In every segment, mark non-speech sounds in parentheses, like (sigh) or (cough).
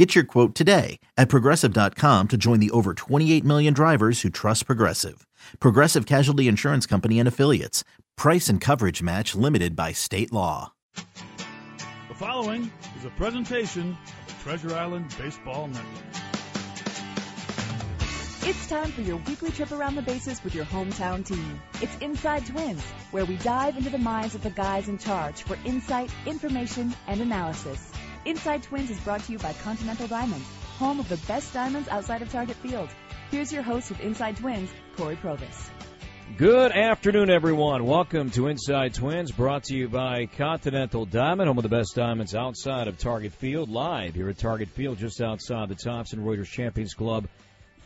Get your quote today at progressive.com to join the over 28 million drivers who trust Progressive. Progressive Casualty Insurance Company and Affiliates. Price and coverage match limited by state law. The following is a presentation of the Treasure Island Baseball Network. It's time for your weekly trip around the bases with your hometown team. It's Inside Twins, where we dive into the minds of the guys in charge for insight, information, and analysis. Inside Twins is brought to you by Continental Diamonds, home of the best diamonds outside of Target Field. Here's your host with Inside Twins, Corey Provus. Good afternoon, everyone. Welcome to Inside Twins, brought to you by Continental Diamond, home of the best diamonds outside of Target Field. Live here at Target Field, just outside the Thomson Reuters Champions Club.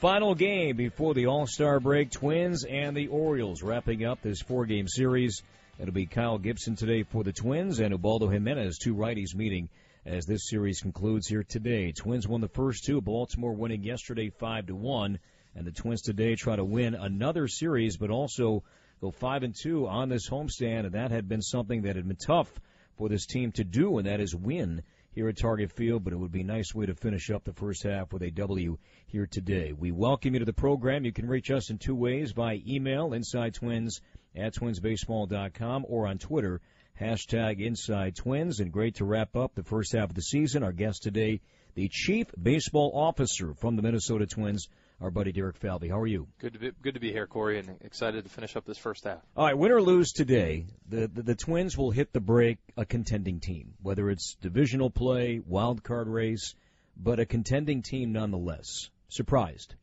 Final game before the All Star break. Twins and the Orioles wrapping up this four game series. It'll be Kyle Gibson today for the Twins and Ubaldo Jimenez, two righties meeting as this series concludes here today. Twins won the first two, Baltimore winning yesterday 5 to 1, and the Twins today try to win another series, but also go 5 and 2 on this homestand, and that had been something that had been tough for this team to do, and that is win here at Target Field, but it would be a nice way to finish up the first half with a W here today. We welcome you to the program. You can reach us in two ways by email, Inside Twins at twinsbaseball.com, or on Twitter, hashtag Inside Twins. And great to wrap up the first half of the season. Our guest today, the Chief Baseball Officer from the Minnesota Twins, our buddy Derek Falvey. How are you? Good to be good to be here, Corey, and excited to finish up this first half. All right, win or lose today, the, the the Twins will hit the break a contending team, whether it's divisional play, wild card race, but a contending team nonetheless. Surprised.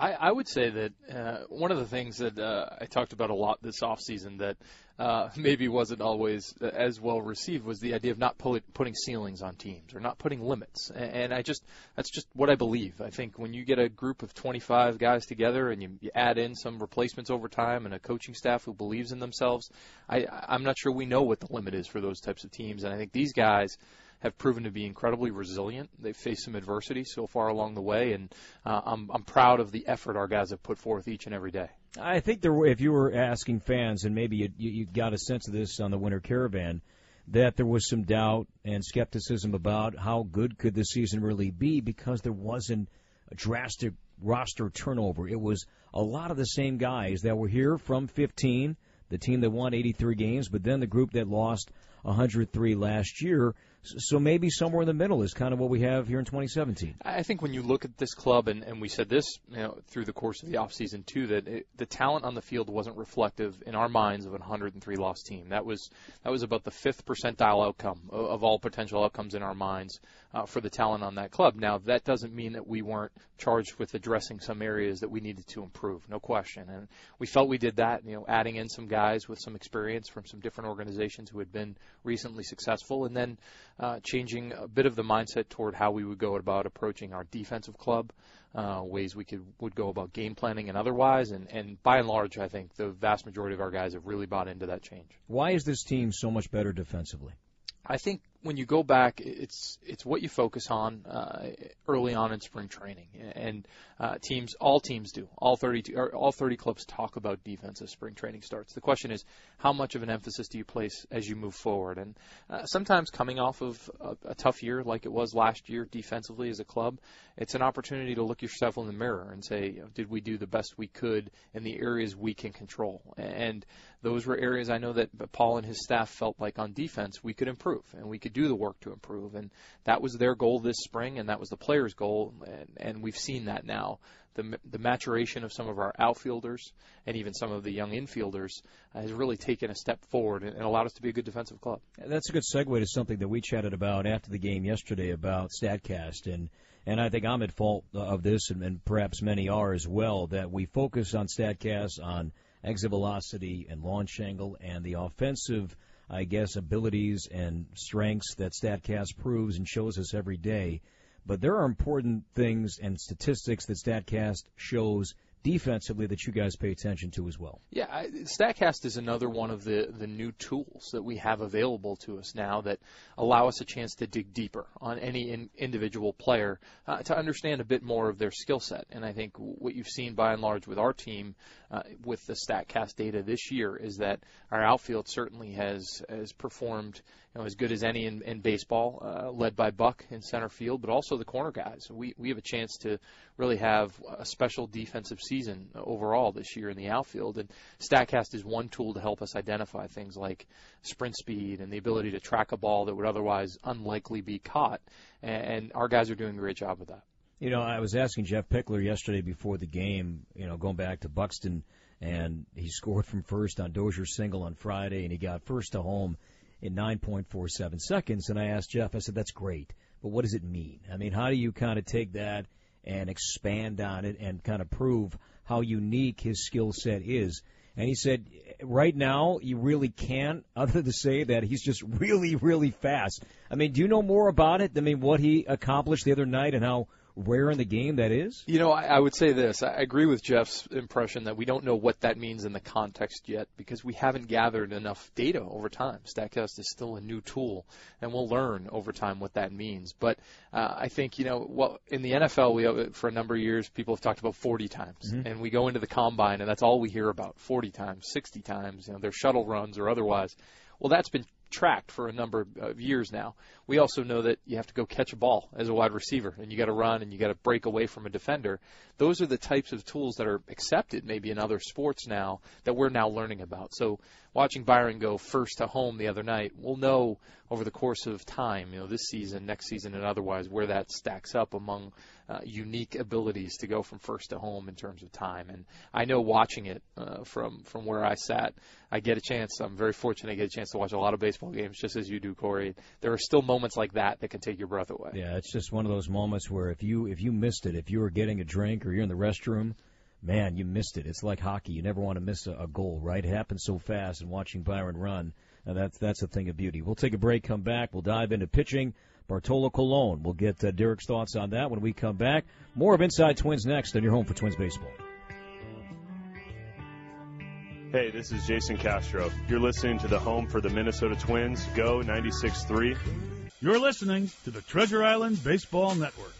I, I would say that uh, one of the things that uh, I talked about a lot this off season that uh, (laughs) maybe wasn't always as well received was the idea of not pull, putting ceilings on teams or not putting limits. And, and I just that's just what I believe. I think when you get a group of 25 guys together and you, you add in some replacements over time and a coaching staff who believes in themselves, I, I'm not sure we know what the limit is for those types of teams. And I think these guys have proven to be incredibly resilient. They've faced some adversity so far along the way, and uh, I'm, I'm proud of the effort our guys have put forth each and every day. I think there were, if you were asking fans, and maybe you, you got a sense of this on the Winter Caravan, that there was some doubt and skepticism about how good could the season really be because there wasn't a drastic roster turnover. It was a lot of the same guys that were here from 15, the team that won 83 games, but then the group that lost 103 last year. So maybe somewhere in the middle is kind of what we have here in 2017. I think when you look at this club, and, and we said this you know, through the course of the offseason too, that it, the talent on the field wasn't reflective in our minds of a 103 loss team. That was that was about the fifth percentile outcome of, of all potential outcomes in our minds uh, for the talent on that club. Now that doesn't mean that we weren't charged with addressing some areas that we needed to improve, no question. And we felt we did that. You know, adding in some guys with some experience from some different organizations who had been recently successful, and then uh, changing a bit of the mindset toward how we would go about approaching our defensive club, uh, ways we could would go about game planning and otherwise. And, and by and large, I think the vast majority of our guys have really bought into that change. Why is this team so much better defensively? I think when you go back, it's it's what you focus on uh, early on in spring training, and uh, teams, all teams do, all 30 all 30 clubs talk about defense as spring training starts. The question is, how much of an emphasis do you place as you move forward? And uh, sometimes coming off of a, a tough year like it was last year defensively as a club, it's an opportunity to look yourself in the mirror and say, did we do the best we could in the areas we can control? And those were areas I know that Paul and his staff felt like on defense we could improve and we could do the work to improve. And that was their goal this spring, and that was the players' goal. And, and we've seen that now. The, the maturation of some of our outfielders and even some of the young infielders has really taken a step forward and, allowed us to be a good defensive club. That's a good segue to something that we chatted about after the game yesterday about StatCast and and I think I'm at fault of this, and, and perhaps many are as well, that we focus on StatCast on exit velocity and launch angle and the offensive, I guess, abilities and strengths that StatCast proves and shows us every day. But there are important things and statistics that StatCast shows defensively that you guys pay attention to as well. Yeah, I, Statcast is another one of the the new tools that we have available to us now that allow us a chance to dig deeper on any in, individual player uh, to understand a bit more of their skill set. And I think what you've seen by and large with our team uh, with the Statcast data this year is that our outfield certainly has has performed you know, as good as any in, in baseball, uh, led by Buck in center field, but also the corner guys. We we have a chance to really have a special defensive season overall this year in the outfield, and Statcast is one tool to help us identify things like sprint speed and the ability to track a ball that would otherwise unlikely be caught. And our guys are doing a great job with that. You know, I was asking Jeff Pickler yesterday before the game. You know, going back to Buxton, and he scored from first on Dozier's single on Friday, and he got first to home in 9.47 seconds. And I asked Jeff, I said, that's great, but what does it mean? I mean, how do you kind of take that and expand on it and kind of prove how unique his skill set is? And he said, right now, you really can't, (laughs) other than to say that he's just really, really fast. I mean, do you know more about it? I mean, what he accomplished the other night and how rare in the game that is? You know, I, I would say this. I agree with Jeff's impression that we don't know what that means in the context yet because we haven't gathered enough data over time. Statcast is still a new tool, and we'll learn over time what that means. But uh, I think you know, well, in the NFL, we have, for a number of years people have talked about 40 times, mm-hmm. and we go into the combine, and that's all we hear about: 40 times, 60 times. You know, their shuttle runs or otherwise. Well, that's been tracked for a number of years now. We also know that you have to go catch a ball as a wide receiver, and you got to run and you got to break away from a defender. Those are the types of tools that are accepted maybe in other sports now that we're now learning about. So watching Byron go first to home the other night, we'll know over the course of time, you know, this season, next season, and otherwise, where that stacks up among uh, unique abilities to go from first to home in terms of time. And I know watching it uh, from from where I sat, I get a chance. I'm very fortunate. I get a chance to watch a lot of baseball games, just as you do, Corey. There are still moments like that that can take your breath away. Yeah, it's just one of those moments where if you if you missed it, if you were getting a drink or you're in the restroom man, you missed it. It's like hockey. You never want to miss a, a goal, right? It happens so fast, and watching Byron run, uh, that's that's a thing of beauty. We'll take a break, come back, we'll dive into pitching. Bartolo Colon. We'll get uh, Derek's thoughts on that when we come back. More of Inside Twins next on your home for Twins baseball. Hey, this is Jason Castro. You're listening to the home for the Minnesota Twins, Go 96.3. You're listening to the Treasure Island Baseball Network.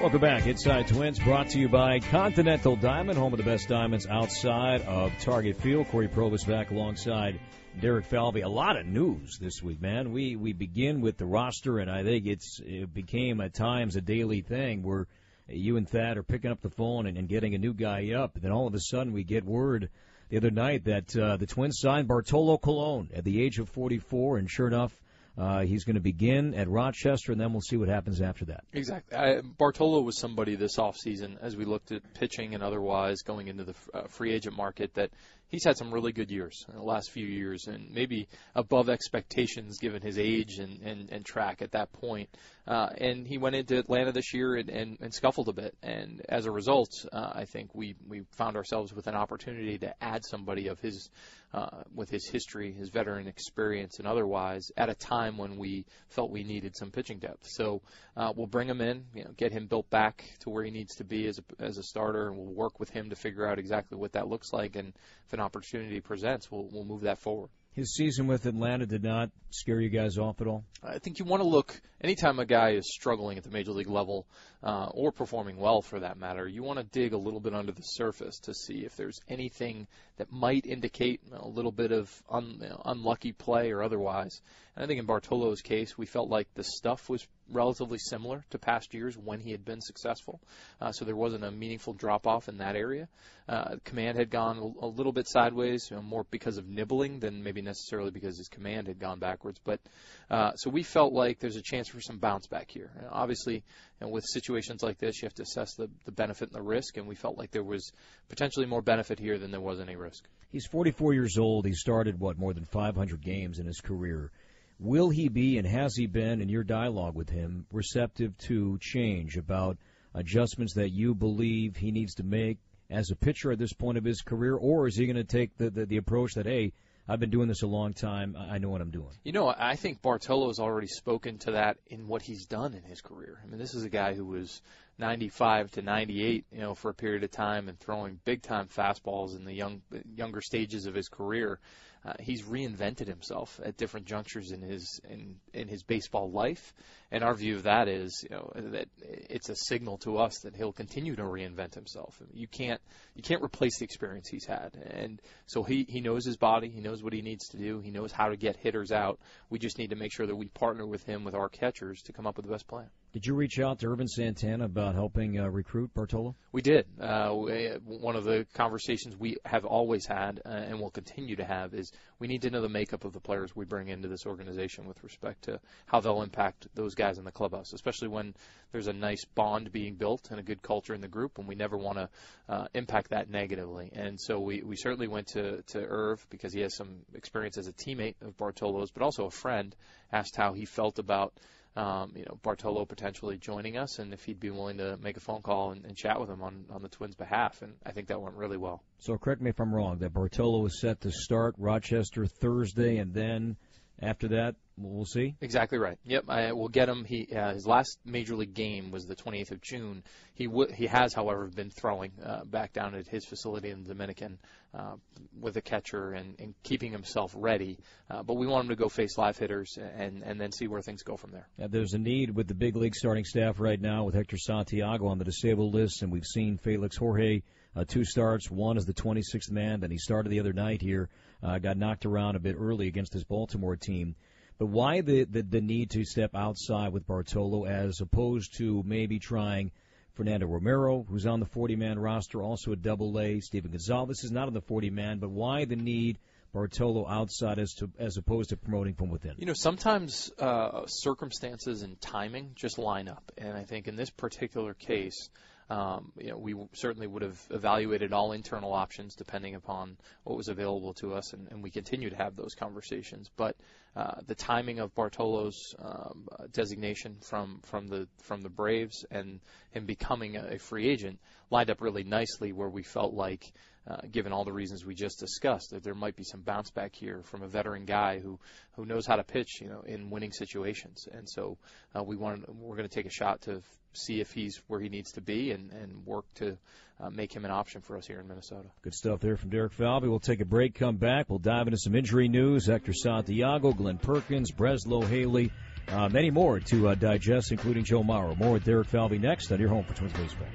Welcome back. Inside Twins brought to you by Continental Diamond, home of the best diamonds outside of Target Field. Corey Provus back alongside Derek Falvey. A lot of news this week, man. We we begin with the roster, and I think it's it became at times a daily thing where you and Thad are picking up the phone and, and getting a new guy up. And then all of a sudden we get word the other night that uh, the Twins signed Bartolo Colon at the age of 44, and sure enough, uh, he's going to begin at Rochester, and then we'll see what happens after that. Exactly. I, Bartolo was somebody this offseason, as we looked at pitching and otherwise going into the uh, free agent market, that he's had some really good years in the last few years, and maybe above expectations given his age and, and, and track at that point. Uh, and he went into Atlanta this year and, and, and scuffled a bit, and as a result, uh, I think we we found ourselves with an opportunity to add somebody of his uh, with his history, his veteran experience, and otherwise, at a time when we felt we needed some pitching depth. So uh, we'll bring him in, you know, get him built back to where he needs to be as a, as a starter, and we'll work with him to figure out exactly what that looks like. And if an opportunity presents, we'll we'll move that forward. His season with Atlanta did not scare you guys off at all? I think you want to look anytime a guy is struggling at the major league level uh, or performing well for that matter. You want to dig a little bit under the surface to see if there's anything that might indicate a little bit of un, you know, unlucky play or otherwise. And I think in Bartolo's case, we felt like the stuff was relatively similar to past years when he had been successful. Uh, so there wasn't a meaningful drop off in that area. Uh, command had gone a, little bit sideways, you know, more because of nibbling than maybe necessarily because his command had gone backwards. But uh, so we felt like there's a chance for some bounce back here. And obviously, and with situations like this, you have to assess the, the benefit and the risk, and we felt like there was potentially more benefit here than there was any risk. He's 44 years old. He started what more than 500 games in his career. Will he be, and has he been, in your dialogue with him, receptive to change about adjustments that you believe he needs to make as a pitcher at this point of his career, or is he going to take the, the, the approach that, hey, I've been doing this a long time. I know what I'm doing. You know, I think Bartolo has already spoken to that in what he's done in his career. I mean, this is a guy who was 95 to 98, you know, for a period of time and throwing big time fastballs in the young younger stages of his career. Uh, he's reinvented himself at different junctures in his in in his baseball life, and our view of that is, you know, that it's a signal to us that he'll continue to reinvent himself. You can't you can't replace the experience he's had, and so he he knows his body, he knows what he needs to do, he knows how to get hitters out. We just need to make sure that we partner with him with our catchers to come up with the best plan. Did you reach out to Ervin Santana about helping uh, recruit Bartolo? We did. Uh, we, one of the conversations we have always had uh, and will continue to have is we need to know the makeup of the players we bring into this organization with respect to how they'll impact those guys in the clubhouse, especially when there's a nice bond being built and a good culture in the group, and we never want to uh, impact that negatively. And so we, we certainly went to, to Irv because he has some experience as a teammate of Bartolo's, but also a friend, asked how he felt about – um, you know, Bartolo potentially joining us, and if he'd be willing to make a phone call and, and chat with him on on the Twins' behalf, and I think that went really well. So correct me if I'm wrong. That Bartolo is set to start Rochester Thursday, and then after that, we'll see. Exactly right. Yep, I, we'll get him. He uh, his last major league game was the 28th of June. He w- he has, however, been throwing uh, back down at his facility in the Dominican uh, with a catcher and, and keeping himself ready. Uh, but we want him to go face live hitters and and then see where things go from there. Yeah, there's a need with the big league starting staff right now with Hector Santiago on the disabled list, and we've seen Felix Jorge. Uh, two starts. One as the 26th man. Then he started the other night here. Uh, got knocked around a bit early against this Baltimore team. But why the, the, the need to step outside with Bartolo as opposed to maybe trying Fernando Romero, who's on the 40 man roster, also a double A. Stephen Gonzalez is not on the 40 man, but why the need Bartolo outside as to as opposed to promoting from within? You know, sometimes uh, circumstances and timing just line up, and I think in this particular case, um, you know, we certainly would have evaluated all internal options depending upon what was available to us, and, and we continue to have those conversations. But uh, the timing of Bartolo's um, designation from from the from the Braves and him becoming a, free agent lined up really nicely, where we felt like. Uh, given all the reasons we just discussed, that there might be some bounce back here from a veteran guy who who knows how to pitch, you know, in winning situations. And so uh, we want we're going to take a shot to see if he's where he needs to be and, and work to uh, make him an option for us here in Minnesota. Good stuff there from Derek Falvey. We'll take a break, come back. We'll dive into some injury news. Hector Santiago, Glenn Perkins, Breslow Haley, uh, many more to uh, digest, including Joe Mauer. More with Derek Falvey next on your home for Twins Baseball.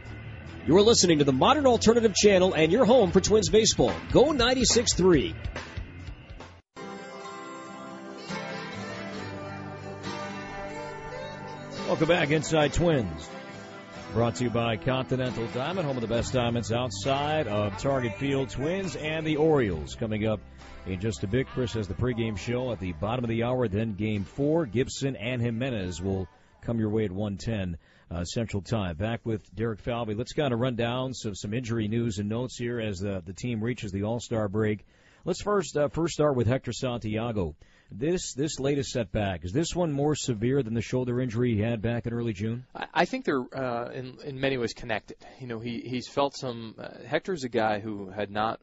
You're listening to the Modern Alternative Channel and your home for Twins Baseball. Go 96.3. Welcome back, Inside Twins. Brought to you by Continental Diamond, home of the best diamonds outside of Target Field. Twins and the Orioles coming up in just a bit. Chris has the pregame show at the bottom of the hour. Then game four, Gibson and Jimenez will come your way at 1:10 uh, Central Time. Back with Derek Falvey. Let's kind of run down some, some injury news and notes here as the, the team reaches the All-Star break. Let's first uh, first start with Hector Santiago. This this latest setback is this one more severe than the shoulder injury he had back in early June? I I think they're uh, in in many ways connected. You know, he he's felt some. Uh, Hector's a guy who had not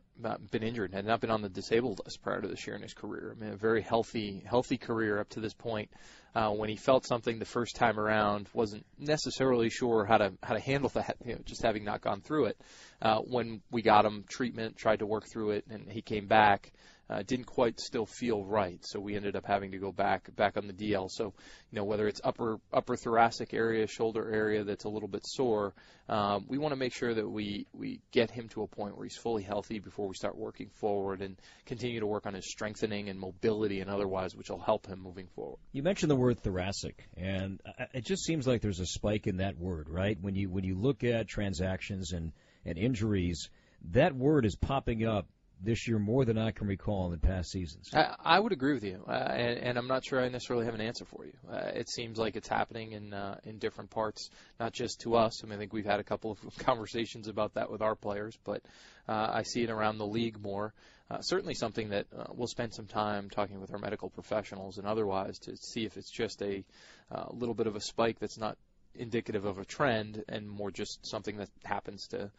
been injured, had not been on the disabled list prior to this year in his career. I mean, a very healthy healthy career up to this point. Uh, when he felt something the first time around, wasn't necessarily sure how to how to handle that. You know, just having not gone through it. Uh, when we got him treatment, tried to work through it, and he came back uh, didn't quite still feel right. So we ended up having to go back back on the DL. So you know whether it's upper upper thoracic area, shoulder area that's a little bit sore, um, we want to make sure that we we get him to a point where he's fully healthy before we start working forward and continue to work on his strengthening and mobility and otherwise, which will help him moving forward. You mentioned the word thoracic, and it just seems like there's a spike in that word, right? When you when you look at transactions and and injuries, that word is popping up this year more than I can recall in the past seasons. I, I would agree with you, uh, and, and I'm not sure I necessarily have an answer for you. Uh, it seems like it's happening in uh, in different parts, not just to us. I mean, I think we've had a couple of (laughs) conversations about that with our players, but uh, I see it around the league more. Uh, certainly something that uh, we'll spend some time talking with our medical professionals and otherwise to see if it's just a little bit of a spike that's not indicative of a trend and more just something that happens to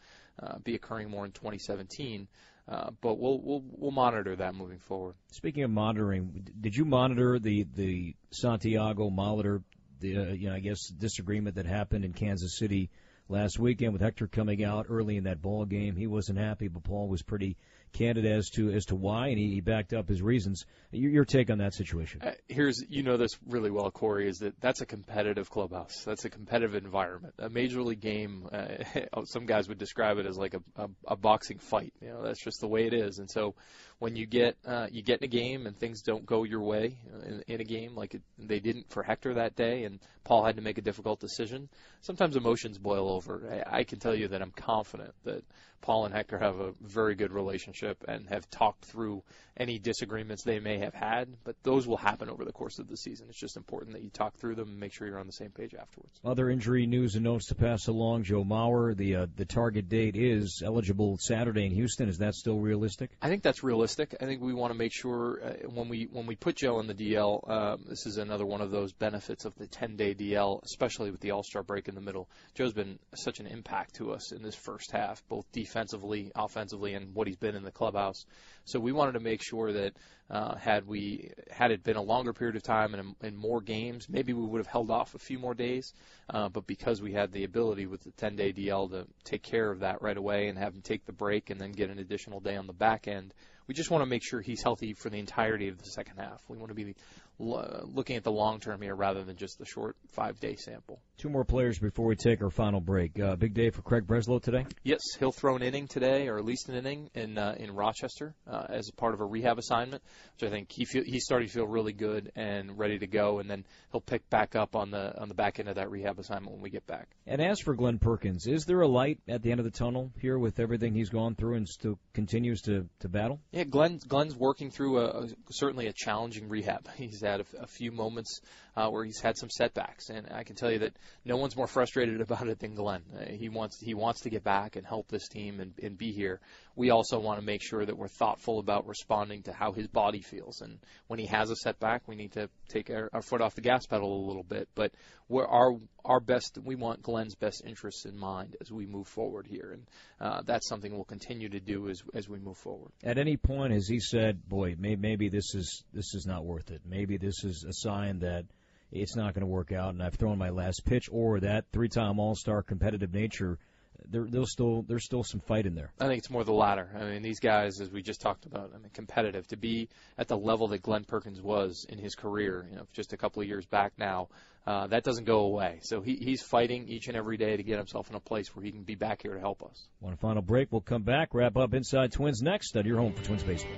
uh, be occurring more in 2017. Uh, but we'll we'll we'll monitor that moving forward. Speaking of monitoring, did you monitor the the Santiago Molitor the uh, you know I guess disagreement that happened in Kansas City last weekend with Hector coming out early in that ball game. He wasn't happy, but Paul was pretty candid as to as to why, and he, he backed up his reasons. Your, your take on that situation? Uh, here's you know this really well, Corey. Is that that's a competitive clubhouse. That's a competitive environment. A major league game. Uh, (laughs) some guys would describe it as like a, a, a boxing fight. You know, that's just the way it is. And so when you get uh, you get in a game and things don't go your way in, in a game like it, they didn't for Hector that day, and Paul had to make a difficult decision. Sometimes emotions boil over. I, I can tell you that I'm confident that Paul and Hector have a very good relationship and have talked through any disagreements they may have had, but those will happen over the course of the season. It's just important that you talk through them and make sure you're on the same page afterwards. Other injury news and notes to pass along. Joe Mauer, the uh, the target date is eligible Saturday in Houston. Is that still realistic? I think that's realistic. I think we want to make sure uh, when we when we put Joe in the DL, um, this is another one of those benefits of the 10-day DL, especially with the All-Star break in the middle. Joe's been such an impact to us in this first half, both defensively offensively, and what he's been in the clubhouse. So we wanted to make sure that uh, had we had it been a longer period of time and, and more games, maybe we would have held off a few more days. Uh, but because we had the ability with the 10-day DL to take care of that right away and have him take the break and then get an additional day on the back end, we just want to make sure he's healthy for the entirety of the second half. We want to be looking at the long term here rather than just the short five day sample. Two more players before we take our final break. Uh, big day for Craig Breslow today. Yes, he'll throw an inning today, or at least an inning in uh, in Rochester uh, as part of a rehab assignment, which I think he feel, he's starting to feel really good and ready to go. And then he'll pick back up on the on the back end of that rehab assignment when we get back. And as for Glenn Perkins, is there a light at the end of the tunnel here with everything he's gone through and still continues to to battle? Yeah, Glenn Glenn's working through a, a certainly a challenging rehab. (laughs) He's had a, a few moments uh, where he's had some setbacks, and I can tell you that no one's more frustrated (laughs) about it than Glenn. Uh, he wants he wants to get back and help this team and, and be here. We also want to make sure that we're thoughtful about responding to how his body feels, and when he has a setback, we need to take our, our foot off the gas pedal a little bit. But we're our our best. We want Glenn's best interests in mind as we move forward here, and uh, that's something we'll continue to do as as we move forward. At any point, has he said, "Boy, maybe, maybe this is this is not worth it. Maybe this is a sign that." it's not going to work out, and I've thrown my last pitch, or that three-time All-Star competitive nature. There, there's still there's still some fight in there. I think it's more the latter. I mean, these guys, as we just talked about, I mean, competitive to be at the level that Glenn Perkins was in his career, you know, just a couple of years back now. Uh, that doesn't go away. So he, he's fighting each and every day to get himself in a place where he can be back here to help us. One final break. We'll come back, wrap up Inside Twins next at your home for Twins baseball.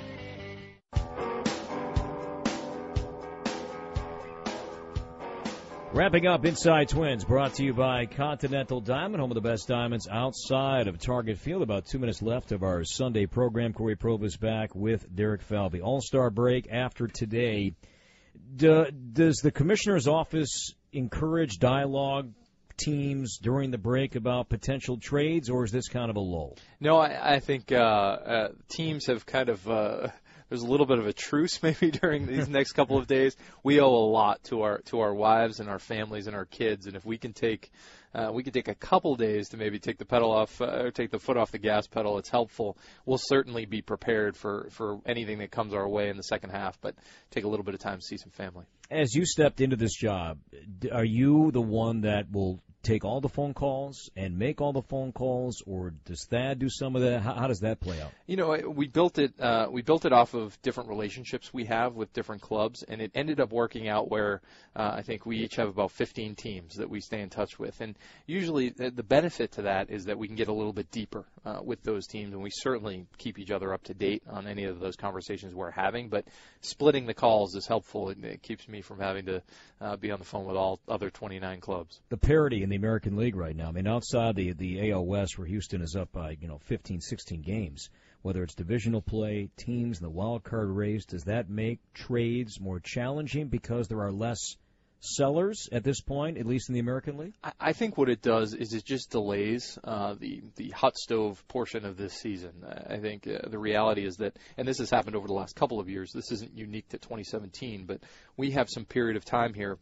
Wrapping up Inside Twins, brought to you by Continental Diamond, home of the best diamonds outside of Target Field. About two minutes left of our Sunday program. Corey Provus back with Derek Falvey. All Star break after today. Do, does the commissioner's office encourage dialogue teams during the break about potential trades, or is this kind of a lull? No, I, I think uh, uh, teams have kind of. Uh, there's a little bit of a truce (laughs) maybe during these next couple of days. We owe a lot to our to our wives and our families and our kids, and if we can take uh, we could take a couple days to maybe take the pedal off uh, or take the foot off the gas pedal. It's helpful. We'll certainly be prepared for for anything that comes our way in the second half, but take a little bit of time to see some family. As you stepped into this job, are you the one that will take all the phone calls and make all the phone calls, or does Thad do some of that? How, how does that play out? You know, we built it. Uh, we built it off of different relationships we have with different clubs, and it ended up working out where uh, I think we each have about 15 teams that we stay in touch with, and usually the, the benefit to that is that we can get a little bit deeper uh, with those teams, and we certainly keep each other up to date on any of those conversations we're having. But splitting the calls is helpful. It, it keeps me from having to uh, be on the phone with all other 29 clubs. The parity in the American League right now. I mean, outside the the AL West, where Houston is up by you know 15, 16 games, whether it's divisional play, teams, and the wild card race, does that make trades more challenging because there are less sellers at this point, at least in the American League? I think what it does is it just delays uh, the the hot stove portion of this season. I think uh, the reality is that, and this has happened over the last couple of years. This isn't unique to 2017, but we have some period of time here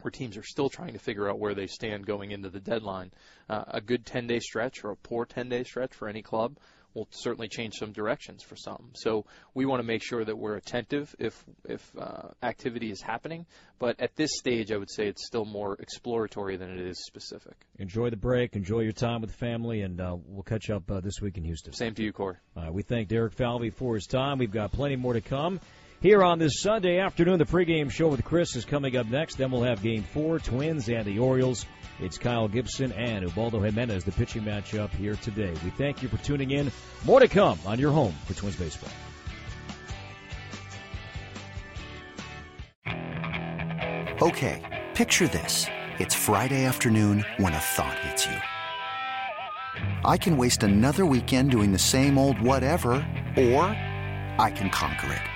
where teams are still trying to figure out where they stand going into the deadline. Uh, a good 10 day stretch or a poor 10 day stretch for any club will certainly change some directions for some. So we want to make sure that we're attentive if if uh, activity is happening. But at this stage, I would say it's still more exploratory than it is specific. Enjoy the break. Enjoy your time with the family, and uh, we'll catch up uh, this week in Houston. Same to you, Corey. Uh, we thank Derek Falvey for his time. We've got plenty more to come. Here on this Sunday afternoon, the pregame show with Chris is coming up next. Then we'll have Game 4, Twins and the Orioles. It's Kyle Gibson and Ubaldo Jimenez, the pitching matchup here today. We thank you for tuning in. More to come on your home for Twins baseball. Okay, picture this. It's Friday afternoon when a thought hits you. I can waste another weekend doing the same old whatever, or I can conquer it.